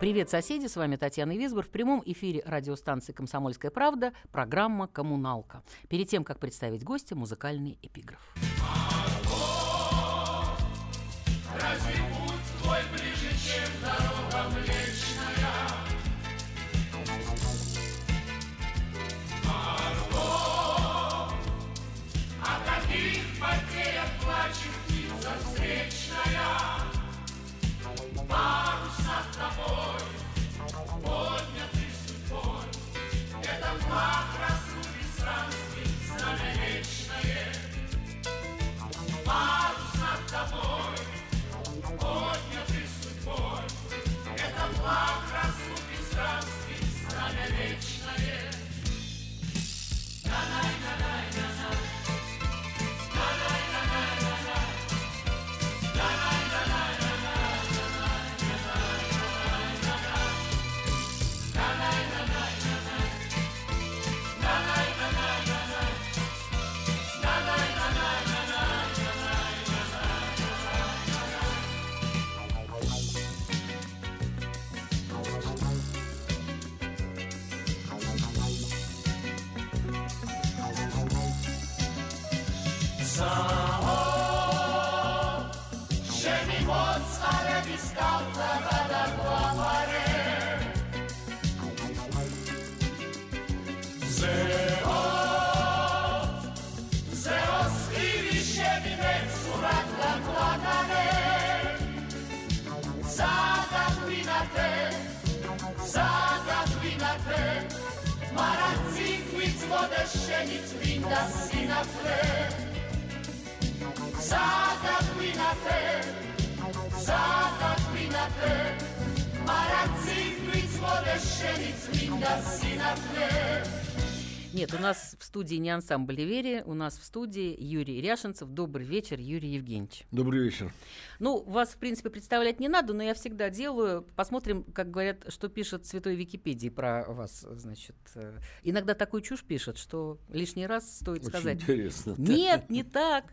Привет, соседи! С вами Татьяна Висбор. В прямом эфире радиостанции «Комсомольская правда» программа «Коммуналка». Перед тем, как представить гостя, музыкальный эпиграф. Разве студии не ансамбль Ливерия, у нас в студии Юрий Ряшенцев. Добрый вечер, Юрий Евгеньевич. Добрый вечер. Ну, вас, в принципе, представлять не надо, но я всегда делаю. Посмотрим, как говорят, что пишет Святой Википедии про вас, значит. Иногда такую чушь пишет, что лишний раз стоит Очень сказать. интересно. Нет, не так.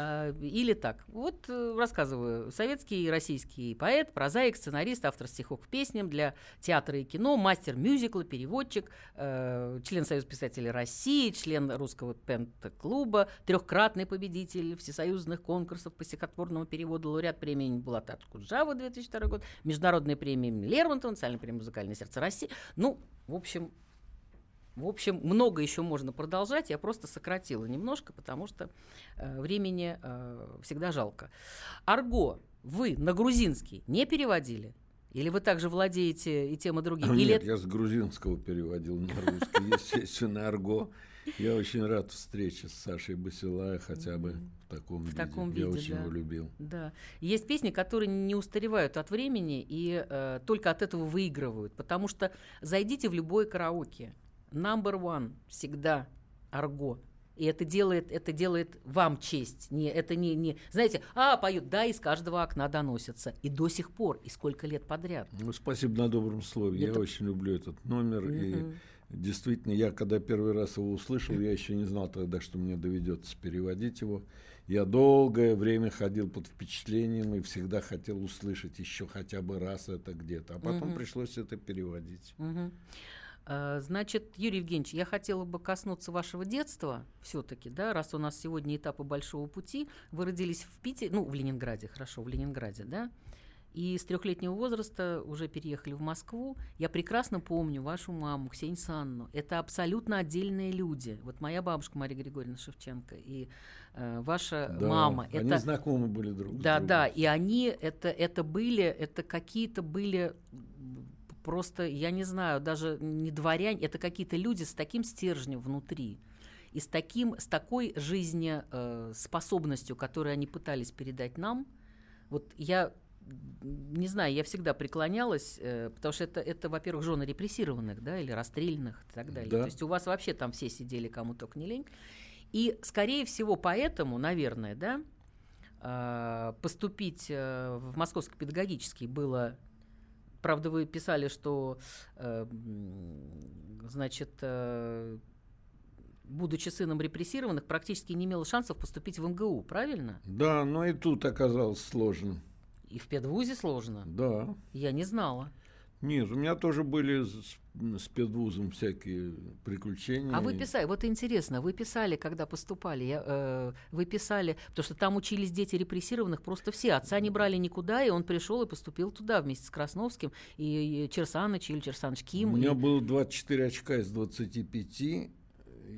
А, Или так. Вот э, рассказываю. Советский и российский поэт, прозаик, сценарист, автор стихов к песням для театра и кино, мастер мюзикла, переводчик, э, член Союза писателей России, член русского пент-клуба, трехкратный победитель всесоюзных конкурсов по стихотворному переводу, лауреат премии Булата Куджава 2002 год, международная премия Лермонтова, национальная премия «Музыкальное сердце России». Ну, в общем, в общем, много еще можно продолжать. Я просто сократила немножко, потому что э, времени э, всегда жалко. Арго вы на грузинский не переводили? Или вы также владеете и тем, и другим? Или Нет, я с грузинского переводил на русский, естественно, арго. Я очень рад встрече с Сашей Басилая, хотя бы в таком виде. таком Я виде, очень да. его любил. Да. Есть песни, которые не устаревают от времени и э, только от этого выигрывают. Потому что зайдите в любое караоке. Number one всегда арго. И это делает, это делает вам честь. Не, это не, не, знаете, а, поют, да, из каждого окна доносятся. И до сих пор, и сколько лет подряд. Ну, спасибо на добром слове. Это- Я очень люблю этот номер. И Мгм. действительно, я когда первый раз его услышал, я еще не знал тогда, что мне доведется переводить его. Я долгое время ходил под впечатлением и всегда хотел услышать еще хотя бы раз это где-то. А потом Мгм. пришлось это переводить. Мгм. Э, Значит, Юрий Евгеньевич, я хотела бы коснуться вашего детства все-таки, да, раз у нас сегодня этапы большого пути. Вы родились в Питере, ну, в Ленинграде, хорошо, в Ленинграде, да, и с трехлетнего возраста уже переехали в Москву. Я прекрасно помню вашу маму, Ксению Санну. Это абсолютно отдельные люди. Вот моя бабушка Мария Григорьевна Шевченко и э, ваша Да, мама. Они это... знакомы были друг с Да, другом. да, и они это, это были, это какие-то были просто, я не знаю, даже не дворяне, это какие-то люди с таким стержнем внутри и с, таким, с такой жизнеспособностью, которую они пытались передать нам. Вот я не знаю, я всегда преклонялась, э, потому что это, это во-первых, жены репрессированных, да, или расстрелянных и так далее. Да. То есть у вас вообще там все сидели, кому только не лень. И, скорее всего, поэтому, наверное, да, а, поступить э, в Московский педагогический было... Правда, вы писали, что, э, значит, э, будучи сыном репрессированных, практически не имела шансов поступить в МГУ, правильно? Да, но и тут оказалось сложно. И в педвузе сложно. Да. Я не знала. Нет, у меня тоже были с, с педвузом всякие приключения. А вы писали, вот интересно, вы писали, когда поступали, я, э, вы писали, потому что там учились дети репрессированных просто все, отца не брали никуда, и он пришел и поступил туда вместе с Красновским, и, и Черсаныч, или Черсаныч Ким. У меня и- было 24 очка из 25, и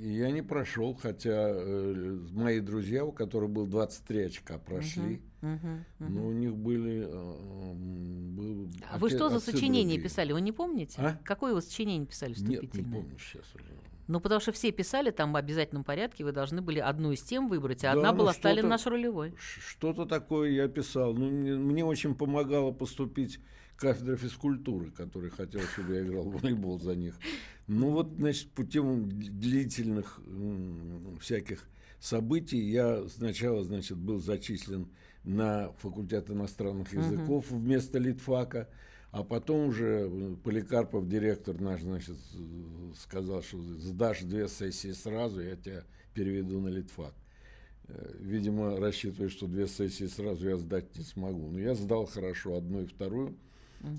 я не прошел, хотя э, мои друзья, у которых было 23 очка, прошли. Мгм, мгм. Но у них были... э, был А вы отец- что за сочинение другие. писали, вы не помните? А? Какое вы сочинение писали Нет, не вступительное? помню сейчас уже. Ну, потому что все писали там в обязательном порядке, вы должны были одну из тем выбрать, а Да, одна ну, была «Сталин наш рулевой». Что-то такое я писал. Ну, мне, мне очень помогало поступить кафедра физкультуры, которая хотела, чтобы я играл в волейбол за них. Ну вот, значит, путем длительных всяких событий я сначала, значит, был зачислен на факультет иностранных языков вместо литфака, а потом уже э, Поликарпов, директор наш, значит, сказал, что сдашь две сессии сразу, я тебя переведу на литфак. Э, Видимо, рассчитывая, что две сессии сразу я сдать не смогу. Но я сдал хорошо одну и вторую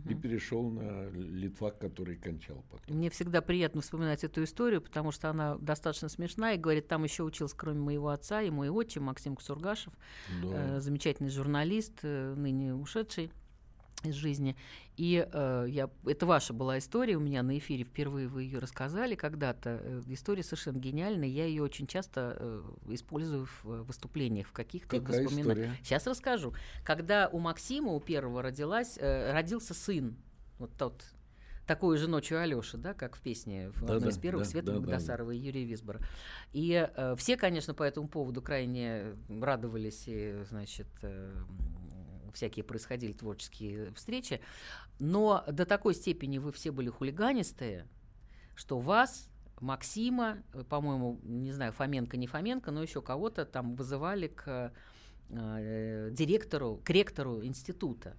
и перешел на литфак, который кончал потом. Мне всегда приятно вспоминать эту историю, потому что она достаточно смешная. И говорит, там еще учился, кроме моего отца, и мой отчим Максим Кусургашев, Да. э, замечательный журналист, э, ныне ушедший из жизни. И э, я, это ваша была история, у меня на эфире впервые вы ее рассказали когда-то. Э, история совершенно гениальная, я ее очень часто э, использую в э, выступлениях, в каких-то воспоминаниях. Сейчас расскажу. Когда у Максима, у первого родилась, э, родился сын, вот тот, такой же ночью Алёши, да, как в песне в Да, одной да, из первых да, Светы да, да, и Юрия Висбора. И э, все, конечно, по этому поводу крайне радовались и, значит, э, всякие происходили творческие встречи. Но до такой степени вы все были хулиганистые, что вас, Максима, по-моему, не знаю, Фоменко, не Фоменко, но еще кого-то там вызывали к э, директору, к ректору института.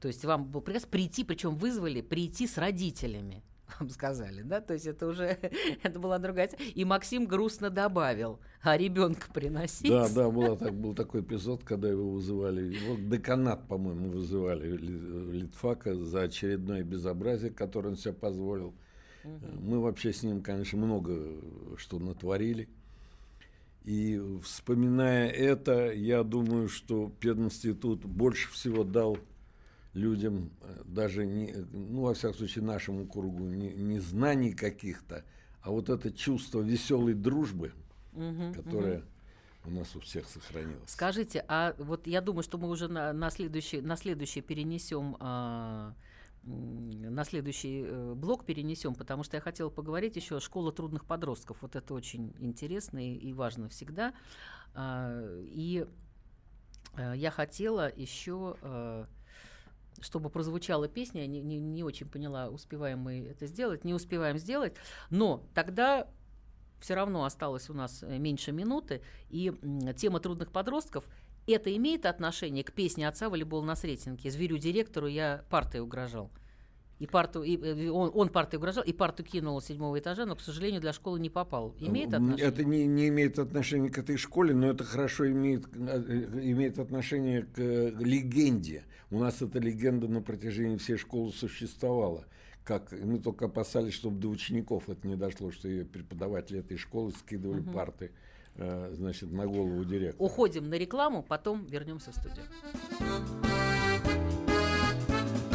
То есть вам был приказ прийти, причем вызвали прийти с родителями, вам сказали, да? То есть это уже, это была другая... И Максим грустно добавил, а ребенка приносить? Да, да, была, так, был такой эпизод, когда его вызывали, его деканат, по-моему, вызывали Ли- Литфака за очередное безобразие, которое он себе позволил. Мы вообще с ним, конечно, много что натворили. И вспоминая это, я думаю, что пединститут больше всего дал людям, э, даже не, ну, во всяком случае, нашему кругу, не, не знаний каких-то, а вот это чувство веселой дружбы, Мгм, которое у нас у всех сохранилось. Скажите, а вот я думаю, что мы уже на, на следующий, на следующий перенесем, а, на следующий э, блок перенесем, потому что я хотела поговорить еще о школе трудных подростков. Вот это очень интересно и, и важно всегда. А, и э, я хотела еще, э, чтобы прозвучала песня, я не, не, не очень поняла, успеваем мы это сделать, не успеваем сделать, но тогда все равно осталось у нас э, меньше минуты, и тема трудных подростков это имеет отношение к песне отца волейбол на Сретенке. Зверю директору я партой угрожал. И парту, и, э, он, он партой угрожал, и парту кинул с седьмого этажа, но, к сожалению, для школы не попал. Имеет отношение? Это не, не имеет отношения к этой школе, но это хорошо имеет, э, имеет отношение к легенде. У нас эта легенда на протяжении всей школы существовала. Как мы только опасались, чтобы до учеников это не дошло, что ее преподаватели этой школы скидывали парты э, значит, на голову директора. Уходим на рекламу, потом вернемся в студию.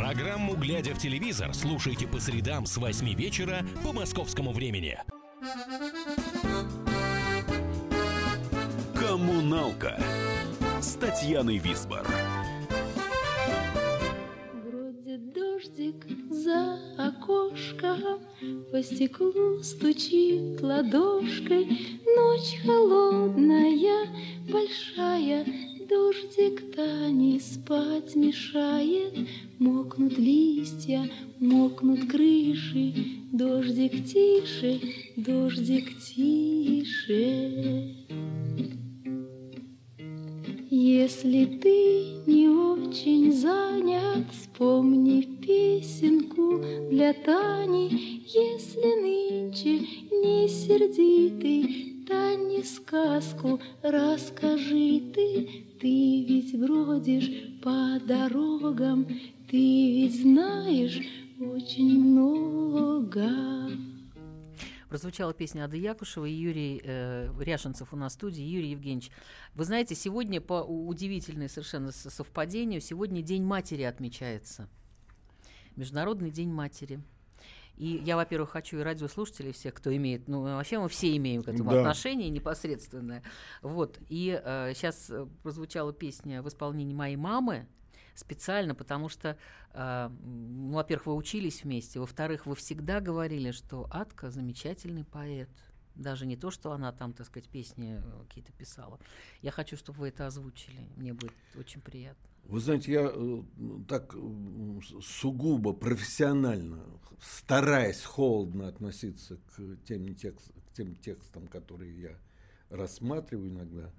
Программу «Глядя в телевизор» слушайте по средам с 8 вечера по московскому времени. Коммуналка с Татьяной Висбор. Бродит дождик за окошком, По стеклу стучит ладошкой. Ночь холодная, большая, Дождик-то не спать мешает. Мокнут листья, мокнут крыши, Дождик тише, дождик тише. Если ты не очень занят, вспомни песенку для Тани. Если нынче не сердитый, Тане сказку расскажи ты. Ты ведь бродишь по дорогам, Ты ведь знаешь очень много. Прозвучала песня Ады Якушева и Юрий э, Ряшенцев у нас в студии. Юрий Евгеньевич, вы знаете, сегодня по удивительной совершенно совпадению, сегодня День матери отмечается. Международный День матери. И я, во-первых, хочу и радиослушателей всех, кто имеет, ну, вообще мы все имеем к этому да. отношение непосредственное. Вот. И э, сейчас прозвучала песня в исполнении моей мамы специально, потому что, э, ну, во-первых, вы учились вместе, во-вторых, вы всегда говорили, что Атка замечательный поэт. Даже не то, что она там, так сказать, песни э, какие-то писала. Я хочу, чтобы вы это озвучили. Мне будет очень приятно. Вы знаете, я э, так сугубо профессионально, стараясь холодно относиться к тем, текст, к тем текстам, которые я рассматриваю иногда,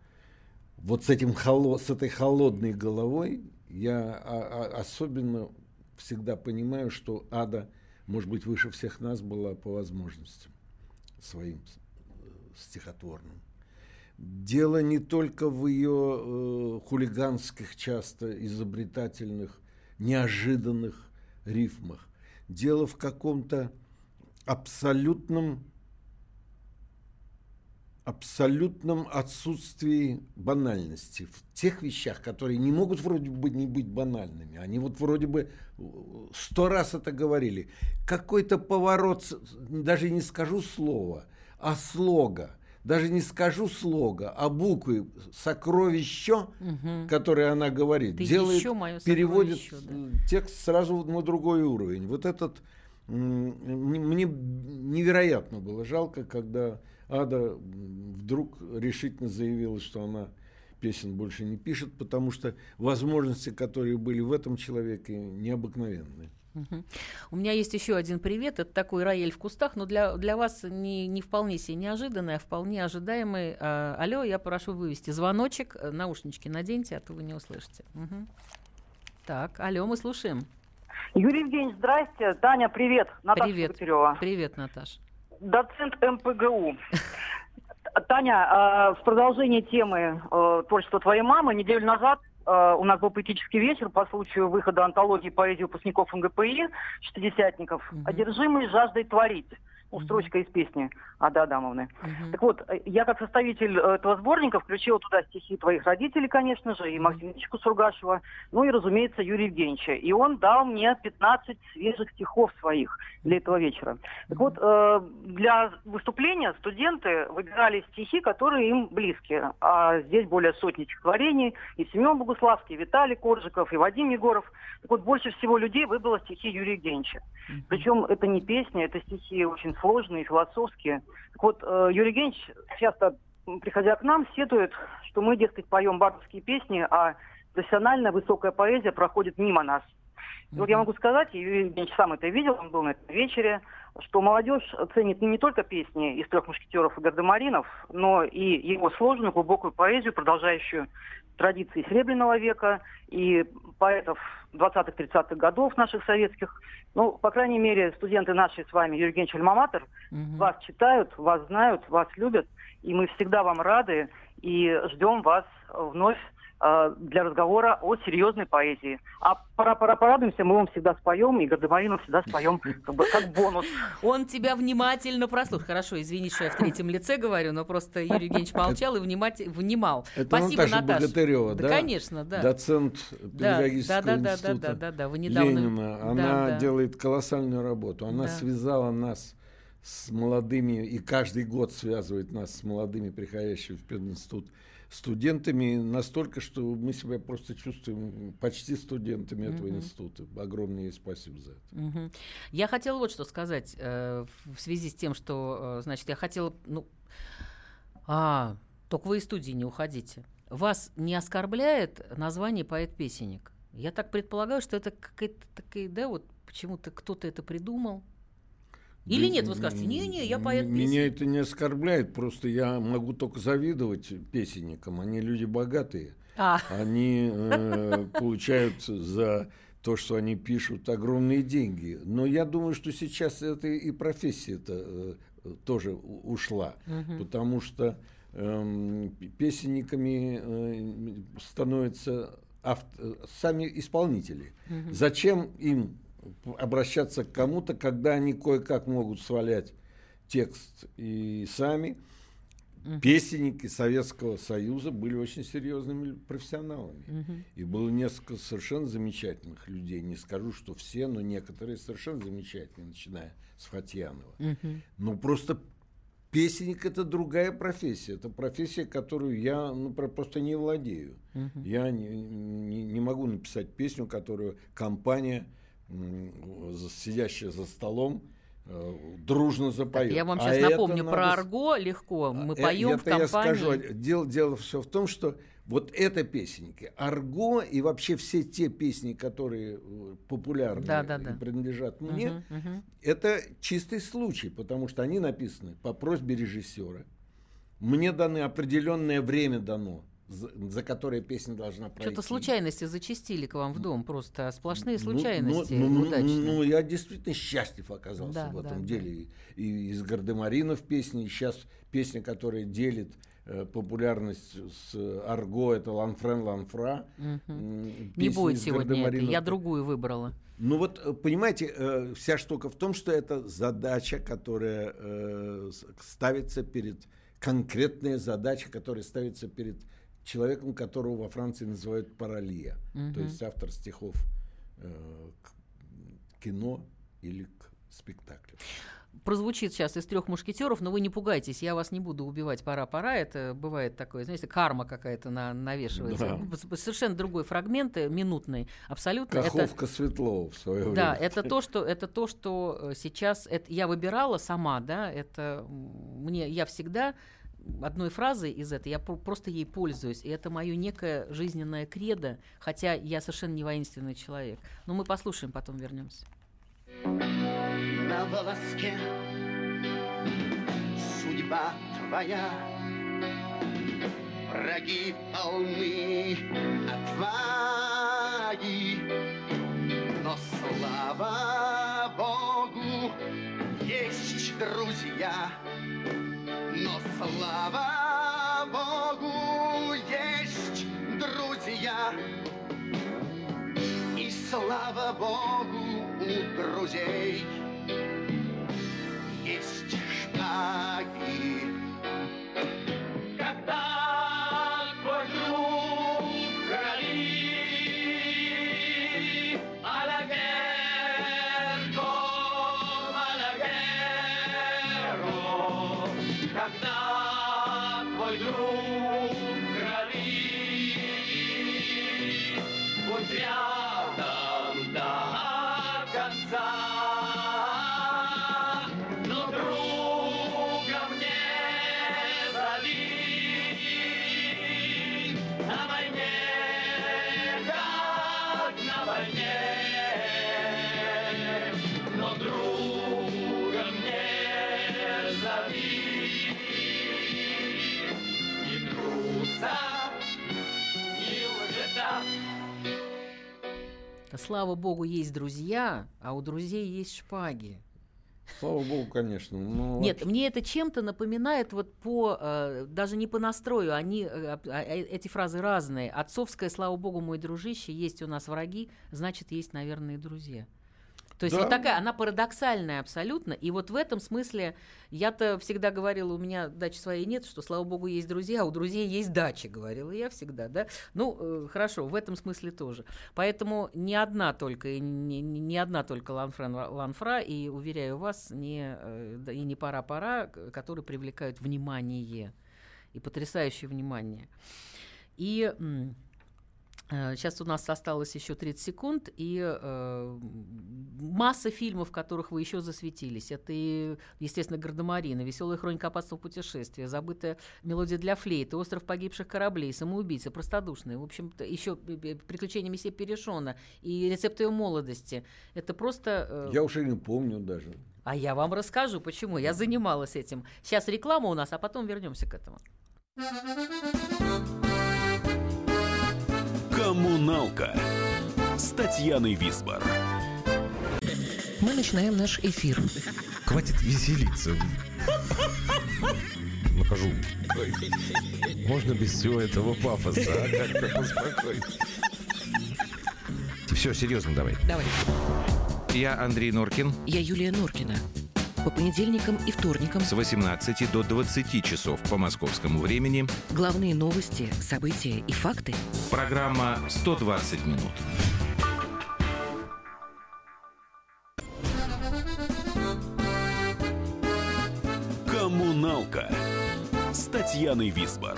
вот с, этим с этой холодной головой я а, а, особенно всегда понимаю, что ада, может быть, выше всех нас была по возможностям своим э, стихотворным. Дело не только в ее э, хулиганских, часто изобретательных, неожиданных рифмах. Дело в каком-то абсолютном абсолютном отсутствии банальности в тех вещах, которые не могут вроде бы не быть банальными. Они вот вроде бы э, сто раз это говорили. Какой-то поворот, даже не скажу слова, а слога. Даже не скажу слога, а буквы сокровище, угу. которые она говорит, Ты делает, переводит да. текст сразу на другой уровень. Вот этот мне невероятно было жалко, когда Ада вдруг решительно заявила, что она песен больше не пишет, потому что возможности, которые были в этом человеке, необыкновенные. Угу. У меня есть еще один привет. Это такой Раэль в кустах, но для, для вас не, не вполне себе неожиданный, а вполне ожидаемый. А, алло, я прошу вывести звоночек. Наушнички наденьте, а то вы не услышите. Угу. Так, алло, мы слушаем. Юрий Евгеньевич, здрасте. Таня, привет. Наташа привет. Кутерева. Привет, Наташа доцент МПГУ. Таня, а, в продолжение темы э, творчества твоей мамы, неделю назад э, у нас был поэтический вечер по случаю выхода антологии поэзии выпускников МГПИ, шестидесятников, «Одержимый жаждой творить» строчка из песни Ады Адамовны. Uh-huh. Так вот, э, я как составитель э, этого сборника включила туда стихи твоих родителей, конечно же, и Максимчику Сургашева, ну и, разумеется, Юрия Евгеньевича. И он дал мне 15 свежих стихов своих для этого вечера. Так вот, э, для выступления студенты выбирали стихи, которые им близки. А здесь более сотни стихотворений. И Семен Богуславский, и Виталий Коржиков, и Вадим Егоров. Так вот, больше всего людей выбрало стихи Юрия Евгеньевича. Причем это не песня, это стихи очень сложные, философские. Так вот, э, Юрий Евгеньевич часто, приходя к нам, сетует, что мы, дескать, поем бардовские песни, а профессиональная высокая поэзия проходит мимо нас. И вот я могу сказать, и Юрий Евгеньевич сам это видел, он был на этом вечере, что молодежь ценит не только песни из «Трех мушкетеров» и «Гардемаринов», но и его сложную, глубокую поэзию, продолжающую традиции Серебряного века и поэтов 20-30-х годов наших советских. Ну, по крайней мере, студенты наши с вами, Юрий Евгеньевич Альмаматор, угу. вас читают, вас знают, вас любят, и мы всегда вам рады и ждем вас вновь для разговора о серьезной поэзии. А пора, пора порадуемся, мы вам всегда споем, и Гардемарину всегда споем как, бы, как бонус. Он тебя внимательно прослушал. Хорошо, извини, что я в третьем лице говорю, но просто Юрий Евгеньевич молчал и вниматель, внимал. Это Спасибо, Наташа Наташа. Богатырева, да? да? конечно, да. Доцент Да, педагогического да, да, да, института да, да, да, вы недавно- Ленина. Да, Она да. делает колоссальную работу. Она Да. связала нас с молодыми, и каждый год связывает нас с молодыми, приходящими в пединститут, студентами настолько, что мы себя просто чувствуем почти студентами этого Мгм. института. Огромное ей спасибо за это. Мгм. Я хотела вот что сказать э, в в связи с тем, что, э, значит, я хотела, ну, а, только вы из студии не уходите. Вас не оскорбляет название поэт-песенник? Я так предполагаю, что это какая-то такая, да, вот почему-то кто-то это придумал. Или нет, вы скажете, не-не, я поэт-песенник. Меня это не оскорбляет, просто я могу только завидовать песенникам. Они люди богатые. А, Они э, получают за то, что они пишут, огромные деньги. Но я думаю, что сейчас это и профессия-то э, тоже ушла. Потому что эм, песенниками э, становятся авт- э, сами исполнители. Зачем им обращаться к кому-то, когда они кое-как могут свалять текст и сами? Песенники Советского Союза были очень серьезными профессионалами. И было несколько совершенно замечательных людей. Не скажу, что все, но некоторые совершенно замечательные, начиная с Фатьянова. Но просто песенник это другая профессия. Это профессия, которую я ну, про- просто не владею. Я не, не- не могу написать песню, которую компания, м, за- столом, э, дружно запоет. я вам А сейчас это напомню надо про с- арго легко. Мы Э, поем в это я компании. скажу, дело, дело все в том, что вот это песенники, арго и вообще все те песни, которые э, популярны Да, да, да. принадлежат мне, Мгм, мгм. это чистый случай, потому что они написаны по просьбе режиссера. Мне даны определенное время дано, за, за которое песня должна пройти. Что-то случайности зачистили к вам в дом, просто сплошные Ну, случайности Ну, ну, удачные. ну, ну, я действительно счастлив оказался Да, в этом да. деле. И, и из Гардемаринов песни, и сейчас песня, которая делит э, популярность с Арго, это Ланфрен Ланфра. М, Не будет сегодня это, я другую выбрала. Ну вот, э, понимаете, э, вся штука в том, что это задача, которая ставится перед, конкретная задача, которая ставится перед человеком, которого во Франции называют паралия, то есть автор стихов э, к кино или к спектаклю. Прозвучит сейчас из трех мушкетеров, но вы не пугайтесь, я вас не буду убивать. Пора, пора. Это бывает такое, знаете, карма какая-то на, навешивается. С- Совершенно другой фрагмент, э, минутный, абсолютно. Это- Каховка Светлова в свое время. Да, это то, что это то, что э, сейчас это я выбирала сама, да, это мне я всегда одной фразой из этой я про- просто ей пользуюсь, и это мое некое жизненное кредо, хотя я совершенно не воинственный человек. Но мы послушаем, потом вернемся. на волоске Судьба твоя Враги полны отваги Но слава Богу Есть друзья у Слава богу, есть друзья, а у друзей есть шпаги. Слава богу, конечно. Но Нет, вообще- мне это чем-то напоминает вот по, э, даже не по настрою, они, э, а- а- эти фразы разные. Отцовская, слава богу, мой дружище, есть у нас враги, значит, есть, наверное, и друзья. То есть Да. вот такая, она парадоксальная абсолютно. И вот в этом смысле я-то всегда говорила, у меня дачи своей нет, что, слава богу, есть друзья, а у друзей есть дачи, говорила я всегда, да. Ну, э, хорошо, в этом смысле тоже. Поэтому не одна только, и не, не- одна только Ланфрен Ланфра, и, уверяю вас, не, э, и не пора-пора, к- которые привлекают внимание, и потрясающее внимание. И... м, Сейчас у нас осталось еще 30 секунд, и э, масса фильмов, в которых вы еще засветились. Это и, естественно, Гардемарина, «Веселая хроника опасного путешествия», «Забытая мелодия для флейты», «Остров погибших кораблей», «Самоубийца», «Простодушные». В общем-то, еще «Приключения месье Перешона» и «Рецепт ее молодости». Это просто... э, Я уже не помню даже. А я вам расскажу, почему. Я занималась этим. Сейчас реклама у нас, а потом вернемся к этому. Коммуналка с Татьяной Висбор. Мы начинаем наш эфир. Хватит веселиться. Накажу. Можно без всего этого пафоса, а? Как-то поспокойнее. Все, серьезно давай. Давай. Я Андрей Норкин. Я Юлия Норкина. По понедельникам и вторникам С 18 до 20 часов по московскому времени. главные новости, события и факты. Программа «120 минут». Коммуналка с Татьяной Висбор.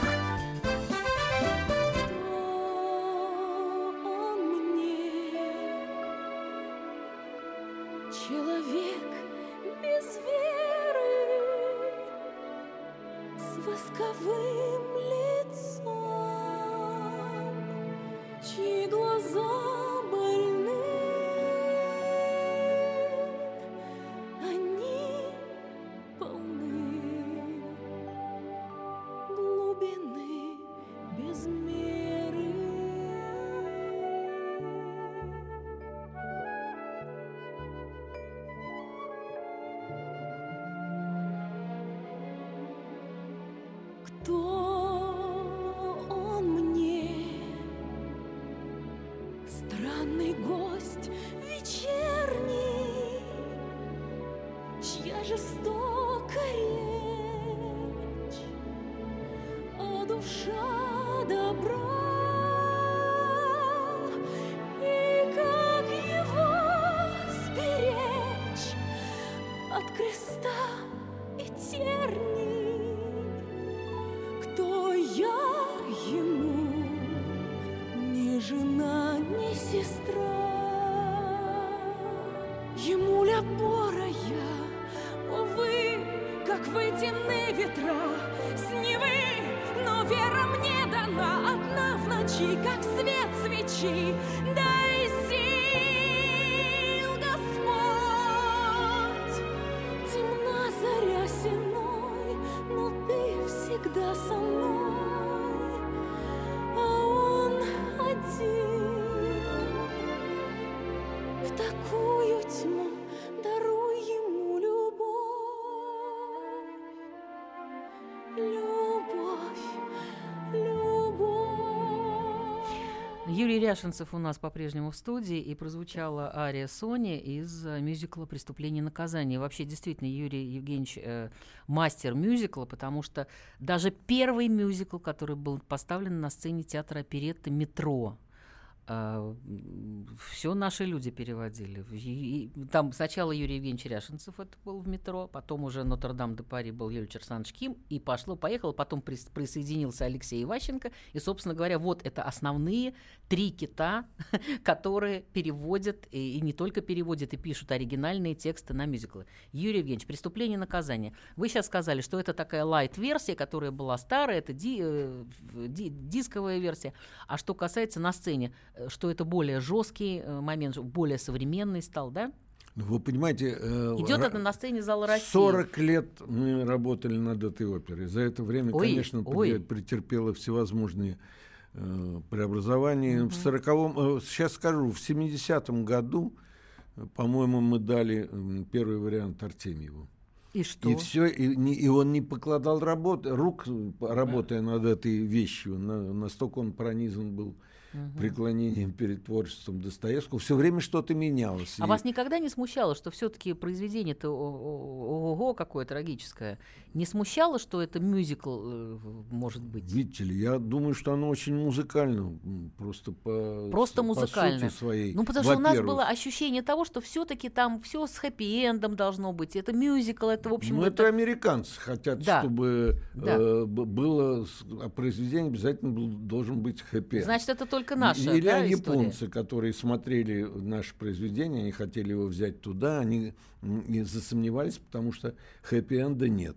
От креста и терний? Кто я ему? Ни жена, ни сестра. Ему ли опора я? О, вы, как вы темны ветра с Невы, но вера мне дана одна в ночи, как свет свечи. Дай Юрий Ряшенцев у нас по-прежнему в студии, и прозвучала ария Сони из э, мюзикла «Преступление и наказание». Вообще, действительно, Юрий Евгеньевич э, мастер мюзикла, потому что даже первый мюзикл, который был поставлен на сцене театра оперетты «Метро», все наши люди переводили. И- и Там сначала Юрий Евгеньевич Ряшенцев это был в метро, потом уже Нотр-Дам де Пари был Юлий Александрович Ким, и пошло-поехало, потом прис- присоединился Алексей Иващенко, и, собственно говоря, вот это основные три кита, которые переводят, и, и не только переводят, и пишут оригинальные тексты на мюзиклы. Юрий Евгеньевич, «Преступление и наказание». Вы сейчас сказали, что это такая лайт-версия, которая была старая, это ди- э, ди- дисковая версия. А что касается на сцене, что это более жесткий э, момент, более современный стал, да? Ну, Вы понимаете, э, Идет это на сцене зала России. 40 лет мы работали над этой оперой. За это время, Ой, конечно, ой. пре- претерпела всевозможные э, преобразования. В 40 сейчас скажу, в 70-м году по-моему, мы дали первый вариант Артемьеву. И что? И все, и, не- и он не покладал работ, рук, э, работая над этой вещью. На- настолько он пронизан был преклонением перед творчеством Достоевского. Все время что-то менялось. А И- вас никогда не смущало, что все-таки произведение-то ого какое трагическое? Не смущало, что это мюзикл э, может быть? Видите ли, я думаю, что оно очень музыкально, просто по, Просто по музыкально. сути своей. Ну, потому что у нас было ощущение того, что все-таки там все с хэппи-эндом должно быть. Это мюзикл, это, в общем, Ну, это- это американцы хотят, Да. чтобы Да. э, было а произведение обязательно был- должен быть хэппи. Значит, это только наша Или да, история? японцы, которые смотрели наше произведение, они хотели его взять туда, они и засомневались, потому что хэппи-энда нет.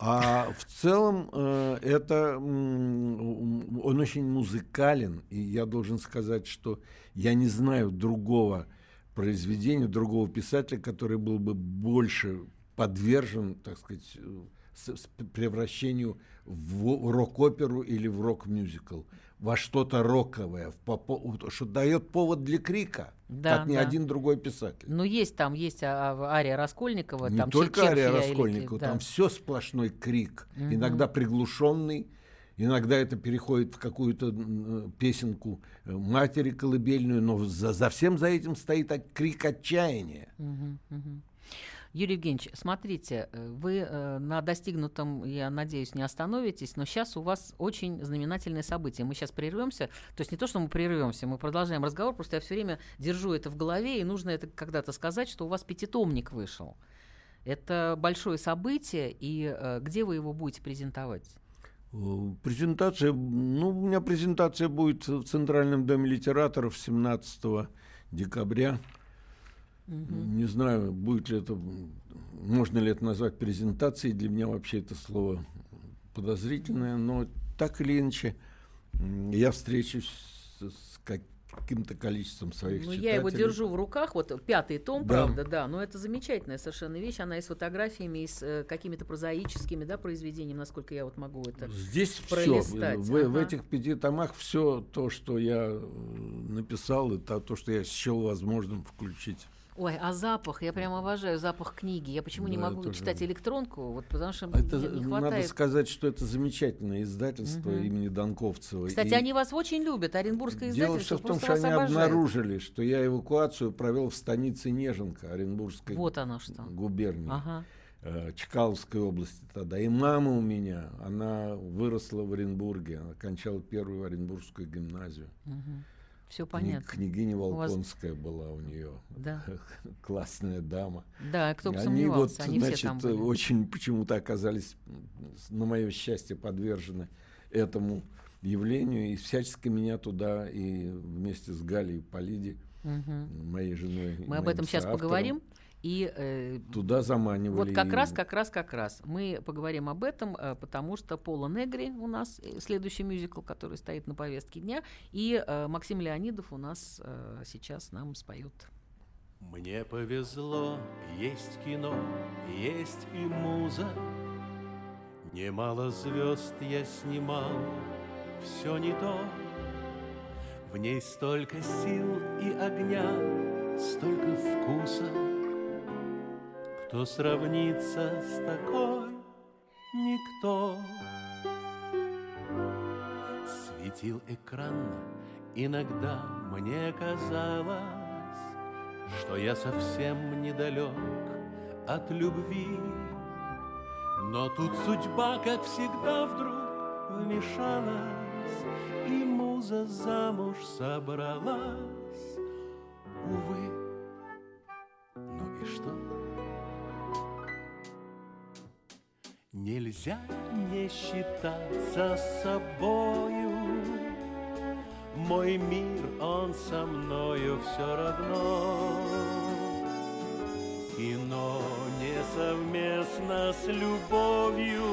А в целом э, это м, он очень музыкален, и я должен сказать, что я не знаю другого произведения, другого писателя, который был бы больше подвержен, так сказать, э, с- с превращению в рок-оперу или в рок-мюзикл, во что-то роковое, в попо- что дает повод для крика, Да, как ни да. один другой писатель. Ну, есть там, есть а, ария Раскольникова. Не там только Чер- Ария Черфия или- Раскольникова, да. там все сплошной крик, Мгм. иногда приглушенный, иногда это переходит в какую-то м, песенку э, матери колыбельную, но за, за всем за этим стоит крик отчаяния. Мгм, мгм. Юрий Евгеньевич, смотрите, э, вы э, на достигнутом, я надеюсь, не остановитесь, но сейчас у вас очень знаменательное событие. Мы сейчас прервемся, то есть не то, что мы прервемся, мы продолжаем разговор, просто я все время держу это в голове, и нужно это когда-то сказать, что у вас пятитомник вышел. Это большое событие, и э, где вы его будете презентовать? Презентация, ну, у меня презентация будет в Центральном доме литераторов 17 декабря. Не знаю, будет ли это, можно ли это назвать презентацией. Для меня вообще это слово подозрительное, но так или иначе я встречусь с, каким-то количеством своих Ну, читателей. я его держу в руках, вот пятый том, Да. правда, да, но это замечательная совершенно вещь, она и с фотографиями, и с э, какими-то прозаическими, да, произведениями, насколько я вот могу это Здесь все. пролистать. В, в Ага. этих пяти томах все то, что я э, написал, это то, что я счел возможным включить. Ой, а запах, я прям обожаю запах книги. Я почему не Да, могу тоже. читать электронку? Вот потому что Это, мне не надо хватает. сказать, что это замечательное издательство Мгм. имени Донковцева. Кстати, И они вас очень любят, Оренбургское Дело издательство все в том, что они обожает. обнаружили, что я эвакуацию провел в станице Неженка, Оренбургской Вот оно что. губернии. Ага. э, Чкаловской области тогда. И мама у меня, она выросла в Оренбурге, она окончала первую Оренбургскую гимназию. Все понятно. Княгиня У вас- Волконская была у нее. Да. Классная дама. Да, кто бы Они вот, они все значит, там были. очень почему-то оказались, на мое счастье, подвержены этому явлению и всячески меня туда и вместе с Галей Полиди, Мгм. моей женой. Мы об этом сейчас поговорим. И э, Туда заманивали. Вот как и- раз, как раз, как раз. Мы поговорим об этом, э, потому что Пола Негри у нас э, следующий мюзикл, который стоит на повестке дня, и э, Максим Леонидов у нас э, сейчас нам споет. Мне повезло, есть кино, есть и муза. Немало звезд я снимал, все не то. В ней столько сил и огня, столько вкуса. Кто сравнится с такой? Никто. Светил экран, иногда мне казалось, что я совсем недалек от любви. Но тут судьба, как всегда, вдруг вмешалась, и муза замуж собралась. Увы, Нельзя не считаться собою. Мой мир, он со мною все равно. Кино не совместно с любовью,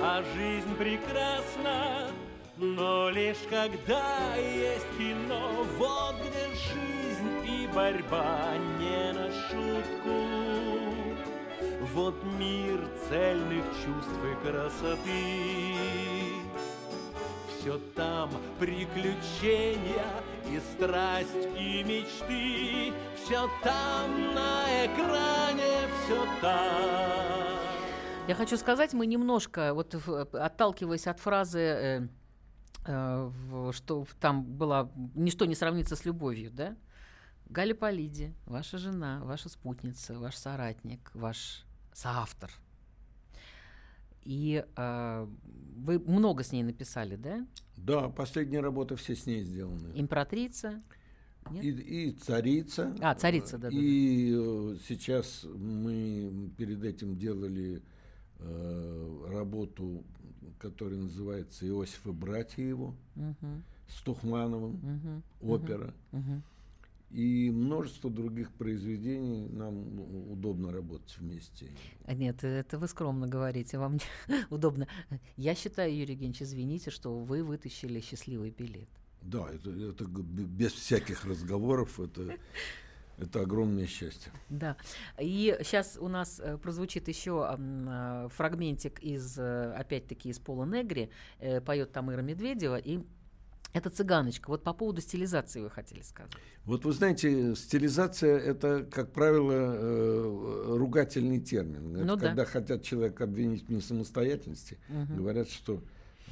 а жизнь прекрасна, но лишь когда есть кино, вот где жизнь и борьба не на шутку. Вот мир цельных чувств и красоты. Все там приключения И страсть, и мечты Все там на экране, все там Я хочу сказать, мы немножко, вот отталкиваясь от фразы, э, э, что там была «ничто не сравнится с любовью», да? Галя Полиди, ваша жена, ваша спутница, ваш соратник, ваш соавтор. И э, вы много с ней написали, да? Да, последние работы все с ней сделаны. Императрица. Нет? И, и царица. А, царица, да, да, И э, сейчас мы перед этим делали э, работу, которая называется «Иосиф и братья его» Мгм. с Тухмановым, Мгм. опера. Мгм. И множество других произведений. Нам удобно работать вместе. А Нет, это вы скромно говорите, вам не- удобно. Я считаю, Юрий Евгеньевич, извините, что вы вытащили счастливый билет. Да, это, это без всяких разговоров. Это, это огромное счастье. Да. И сейчас у нас э, прозвучит еще э, фрагментик из, э, опять-таки, из Пола Негри. Поет там Ира Медведева. И это цыганочка. Вот по поводу стилизации вы хотели сказать. Вот вы знаете, стилизация это, как правило, э, ругательный термин. Это Ну да. когда хотят человека обвинить в несамостоятельности, Мгм. говорят, что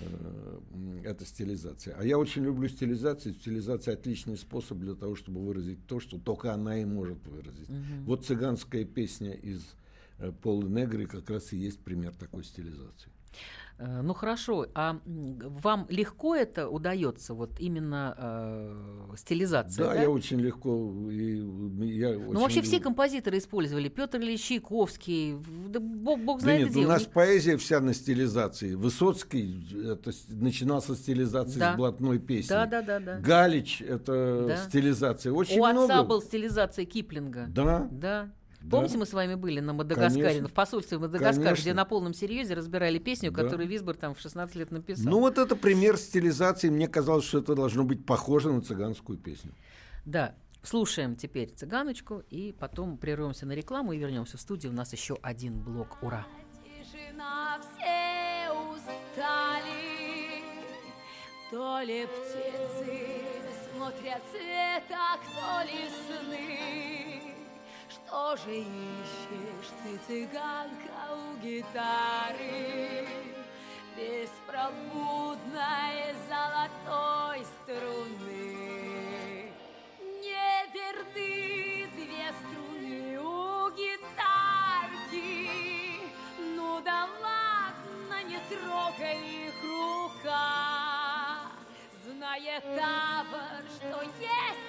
э, это стилизация. А я очень люблю стилизацию. Стилизация отличный способ для того, чтобы выразить то, что только она и может выразить. Мгм. Вот цыганская песня из э, Пола Негри как раз и есть пример такой стилизации. Э, Ну хорошо, а вам легко это удается, вот именно э, стилизация? Да, я очень легко. И, я Ну, вообще все композиторы использовали. Петр Ильич Чайковский, да бог, бог Да знает нет, где. у У нас поэзия вся на стилизации. Высоцкий это с- начинал со стилизации Да. с блатной песни. Да, да, да, да. Галич это Да. стилизация. Очень У отца много. был стилизация Киплинга. Да. Да. Да. Помните, мы с вами были на Мадагаскаре, Конечно. в посольстве в Мадагаскаре, Конечно. где на полном серьезе разбирали песню, Да. которую Висбор там в 16 лет написал. Ну вот это пример стилизации. Мне казалось, что это должно быть похоже на цыганскую песню. Да. Слушаем теперь цыганочку, и потом прервемся на рекламу и вернемся в студию. У нас еще один блок. Ура! Тишина, все устали, То ли птицы смотрят цвета, то ли сны. Что же ищешь ты, цыганка, у гитары? Беспробудной золотой струны. Не верны две струны у гитарки. Ну да ладно, не трогай их рука. Знает Тавр, что есть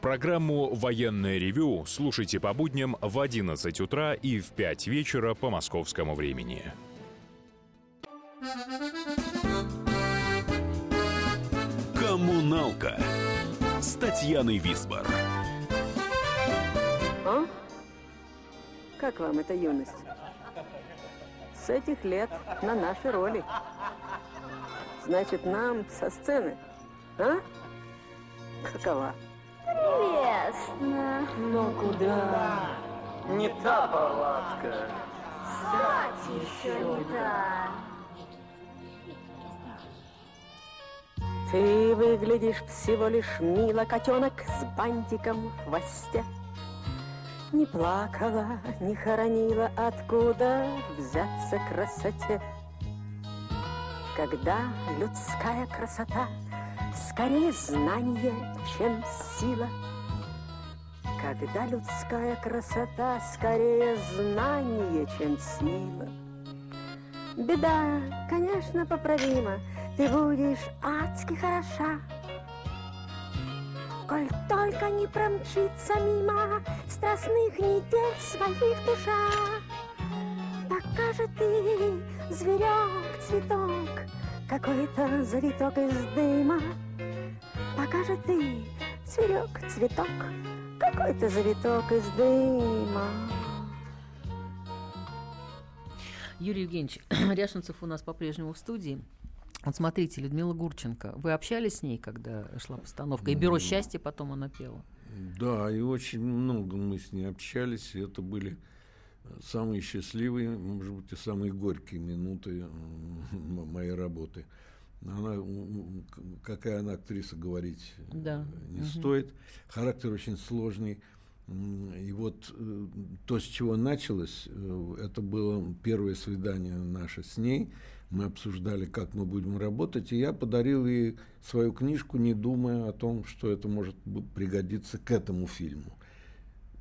Программу «Военное ревю» слушайте по будням в 11 утра и в 5 вечера по московскому времени. Коммуналка с Татьяной Висбор. Как вам эта юность? С этих лет на наши роли. Значит, нам со сцены, а? Какова? Прелестно. Но куда? Не та палатка. Кстати, еще не та. Ты выглядишь всего лишь мило, котенок с бантиком в хвосте. Не плакала, не хоронила, откуда взяться красоте. Когда людская красота скорее знание, чем сила. Когда людская красота скорее знание, чем сила. Беда, конечно, поправима, ты будешь адски хороша. Коль только не промчится мимо страстных недель своих душа. Пока же ты, зверек, цветок, какой-то завиток из дыма. Пока же ты, зверек, цветок, какой-то завиток из дыма. Юрий Евгеньевич, Ряшенцев у нас по-прежнему в студии. Вот смотрите, Людмила Гурченко. Вы общались с ней, когда шла постановка? И «Бюро счастья» потом она пела. Да, и очень много мы с ней общались. И это были самые счастливые, может быть, и самые горькие минуты моей работы. Она, какая она актриса, говорить да. не угу. стоит. Характер очень сложный. И вот то, с чего началось, это было первое свидание наше с ней. Мы обсуждали, как мы будем работать, и я подарил ей свою книжку, не думая о том, что это может пригодиться к этому фильму.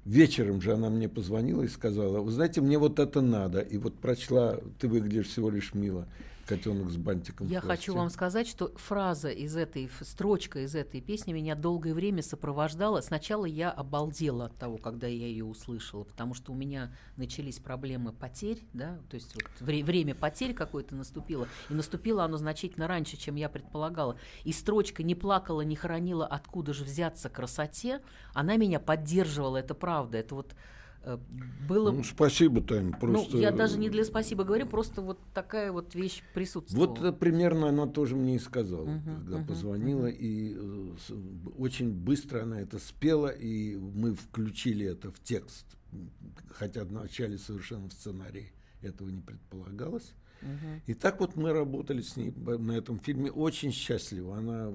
Вечером же она мне позвонила и сказала, вы знаете, мне вот это надо. И вот прочла, ты выглядишь всего лишь мило котенок с бантиком. Я хочу вам сказать, что фраза из этой, строчка из этой песни меня долгое время сопровождала. Сначала я обалдела от того, когда я ее услышала, потому что у меня начались проблемы потерь, да, то есть вот вре- время потерь какое-то наступило, и наступило оно значительно раньше, чем я предполагала. И строчка «не плакала, не хоронила, откуда же взяться красоте», она меня поддерживала, это правда, это вот было... Ну, спасибо, Тань, просто... Ну, я даже не для спасибо говорю, просто вот такая вот вещь присутствовала. Вот э, примерно она тоже мне и сказала, uh-huh, когда uh-huh, позвонила, uh-huh. и э, очень быстро она это спела, и мы включили это в текст, хотя вначале совершенно в сценарии этого не предполагалось. Uh-huh. И так вот мы работали с ней на этом фильме очень счастливо. Она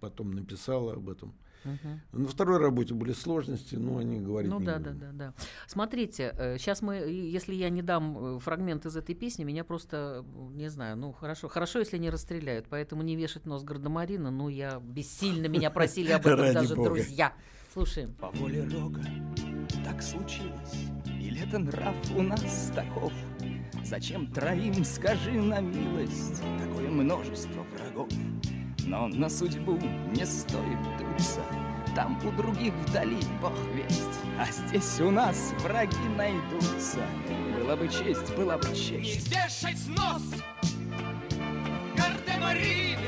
потом написала об этом. Угу. На второй работе были сложности, но они говорить ну, не да, будем. да, да, да. Смотрите, сейчас мы, если я не дам фрагмент из этой песни, меня просто, не знаю, ну хорошо, хорошо, если не расстреляют, поэтому не вешать нос Гардемарина, ну я бессильно, меня просили об этом даже друзья. Слушаем. По воле Рога так случилось, или это нрав у нас таков? Зачем троим, скажи на милость, такое множество врагов? Но на судьбу не стоит дуться. Там у других вдали бог весть А здесь у нас враги найдутся. Была бы честь, была бы честь. Не вешать нос Гардемарины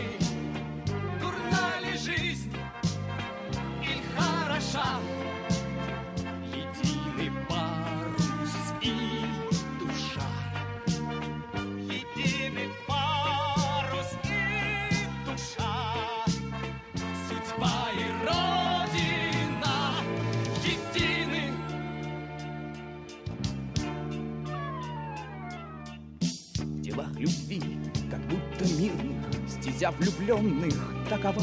Дурна ли жизнь? Или хороша Стезя влюбленных такова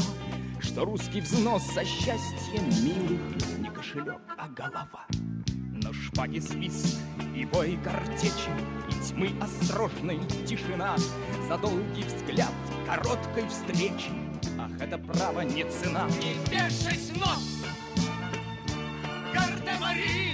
Что русский взнос за счастье милых Не кошелек, а голова. Но шпаги свист и бой картечи И тьмы осторожной тишина. За долгий взгляд короткой встречи Ах, это право не цена. Не вешать нос Гардемарины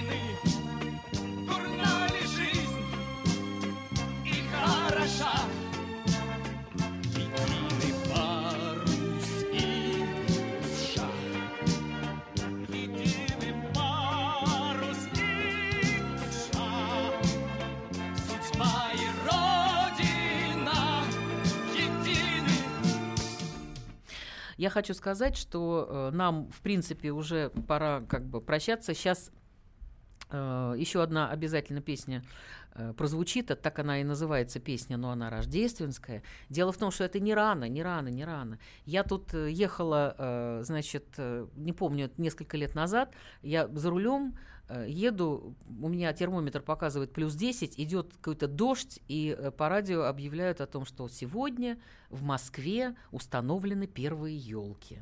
Я хочу сказать, что э, нам, в принципе, уже пора как бы прощаться. Сейчас Э, Еще одна обязательно песня э, прозвучит, а так она и называется песня, но она рождественская. Дело в том, что это не рано, не рано, не рано. Я тут э, ехала, э, значит, не помню, несколько лет назад, я за рулем еду, у меня термометр показывает плюс 10, идет какой-то дождь, и э, по радио объявляют о том, что сегодня в Москве установлены первые елки.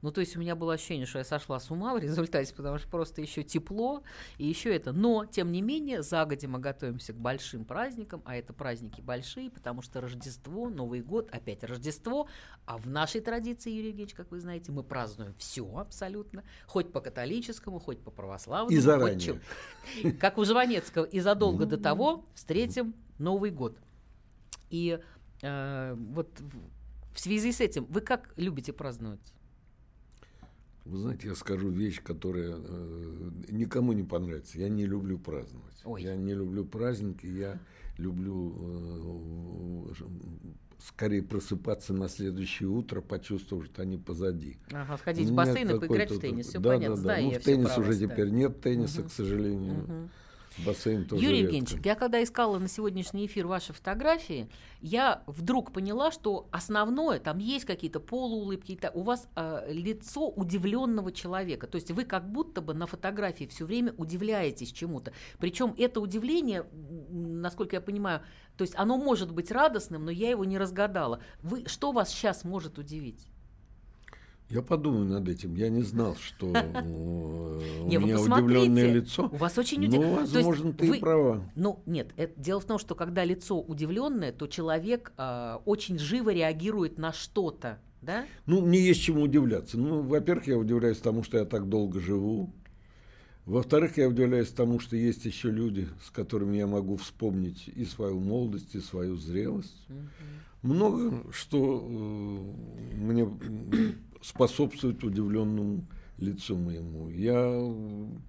Ну, то есть у меня было ощущение, что я сошла с ума в результате, потому что просто еще тепло, и еще это. Но, тем не менее, загодя мы готовимся к большим праздникам, а это праздники большие, потому что Рождество, Новый год, опять Рождество, а в нашей традиции, Юрий Евгеньевич, как вы знаете, мы празднуем все абсолютно, хоть по католическому, хоть по православному. И заранее. чем. Как у Жванецкого, и задолго до того встретим Новый год. И э, вот в связи с этим, вы как любите праздновать? Вы знаете, я скажу вещь, которая э, никому не понравится. Я не люблю праздновать. Я не люблю праздники, я люблю э, скорее просыпаться на следующее утро, почувствовав, что они позади. Ага, сходить в бассейн и поиграть в теннис. Все да, понятно, да, да. знаю Ну, в теннис уже да. теперь нет тенниса, Мгм. к сожалению. Мгм. Бассейн тоже Юрий редко. Евгеньевич, я когда искала на сегодняшний эфир ваши фотографии, я вдруг поняла, что основное, там есть какие-то полуулыбки, у вас э, лицо удивленного человека. То есть вы как будто бы на фотографии все время удивляетесь чему-то. Причем это удивление, насколько я понимаю, то есть оно может быть радостным, но я его не разгадала. Вы, что вас сейчас может удивить? Я подумаю над этим. Я не знал, что э, у меня удивленное лицо. У вас очень Ну, удивленное. возможно, ты права. Ну, нет, дело в том, что когда лицо удивленное, то человек а, очень живо реагирует на что-то, да? Ну, мне есть чему удивляться. Ну, во-первых, я удивляюсь тому, что я так долго живу. Во-вторых, я удивляюсь тому, что есть еще люди, с которыми я могу вспомнить и свою молодость, и свою зрелость. Много что э, мне способствует удивленному лицу моему. Я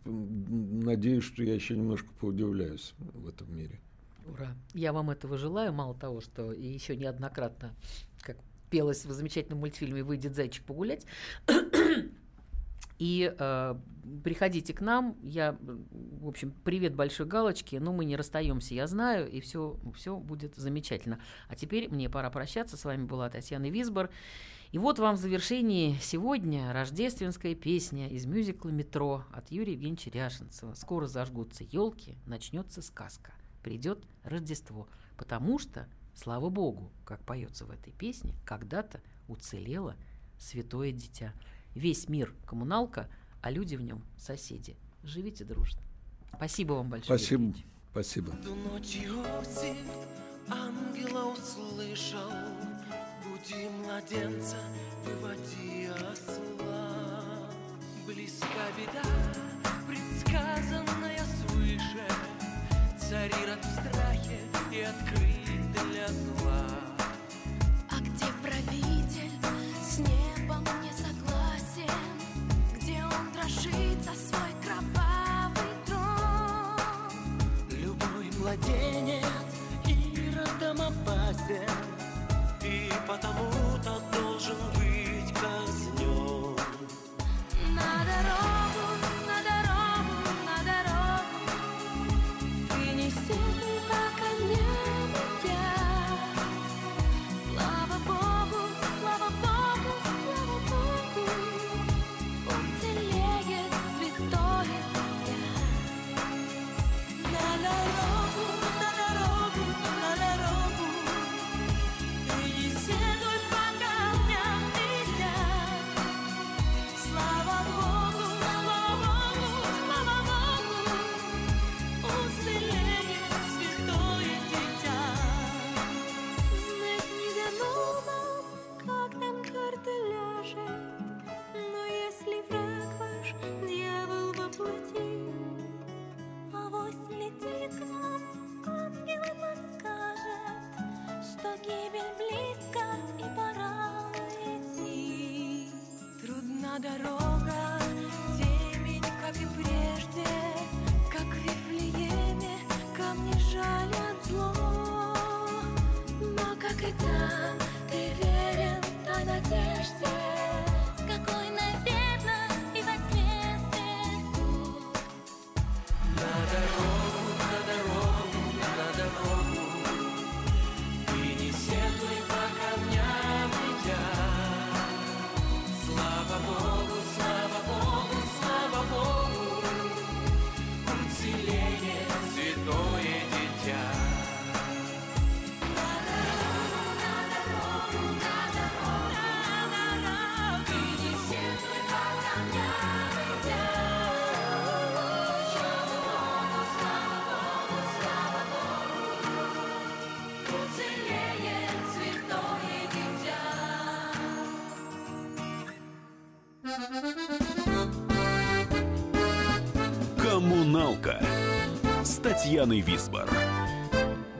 надеюсь, что я еще немножко поудивляюсь в этом мире. Ура. Я вам этого желаю, мало того, что и еще неоднократно, как пелось в замечательном мультфильме «Выйдет зайчик погулять», И э, приходите к нам. Я, в общем, привет большой галочки. Но мы не расстаемся, я знаю, и все, все будет замечательно. А теперь мне пора прощаться. С вами была Татьяна Висбор. И вот вам в завершении сегодня рождественская песня из мюзикла «Метро» от Юрия Евгеньевича Ряшенцева. Скоро зажгутся елки, начнется сказка. Придет Рождество. Потому что, слава Богу, как поется в этой песне, когда-то уцелело святое дитя. Весь мир коммуналка, а люди в нем соседи. Живите дружно. Спасибо вам большое. Спасибо. Евгеньевич. Спасибо. Ангела услышал, Буди младенца, выводи осла. Близка беда, предсказанная свыше, Цари род в страхе и открыт для зла. потому Трудна Дитя. Коммуналка с Татьяной Висбор.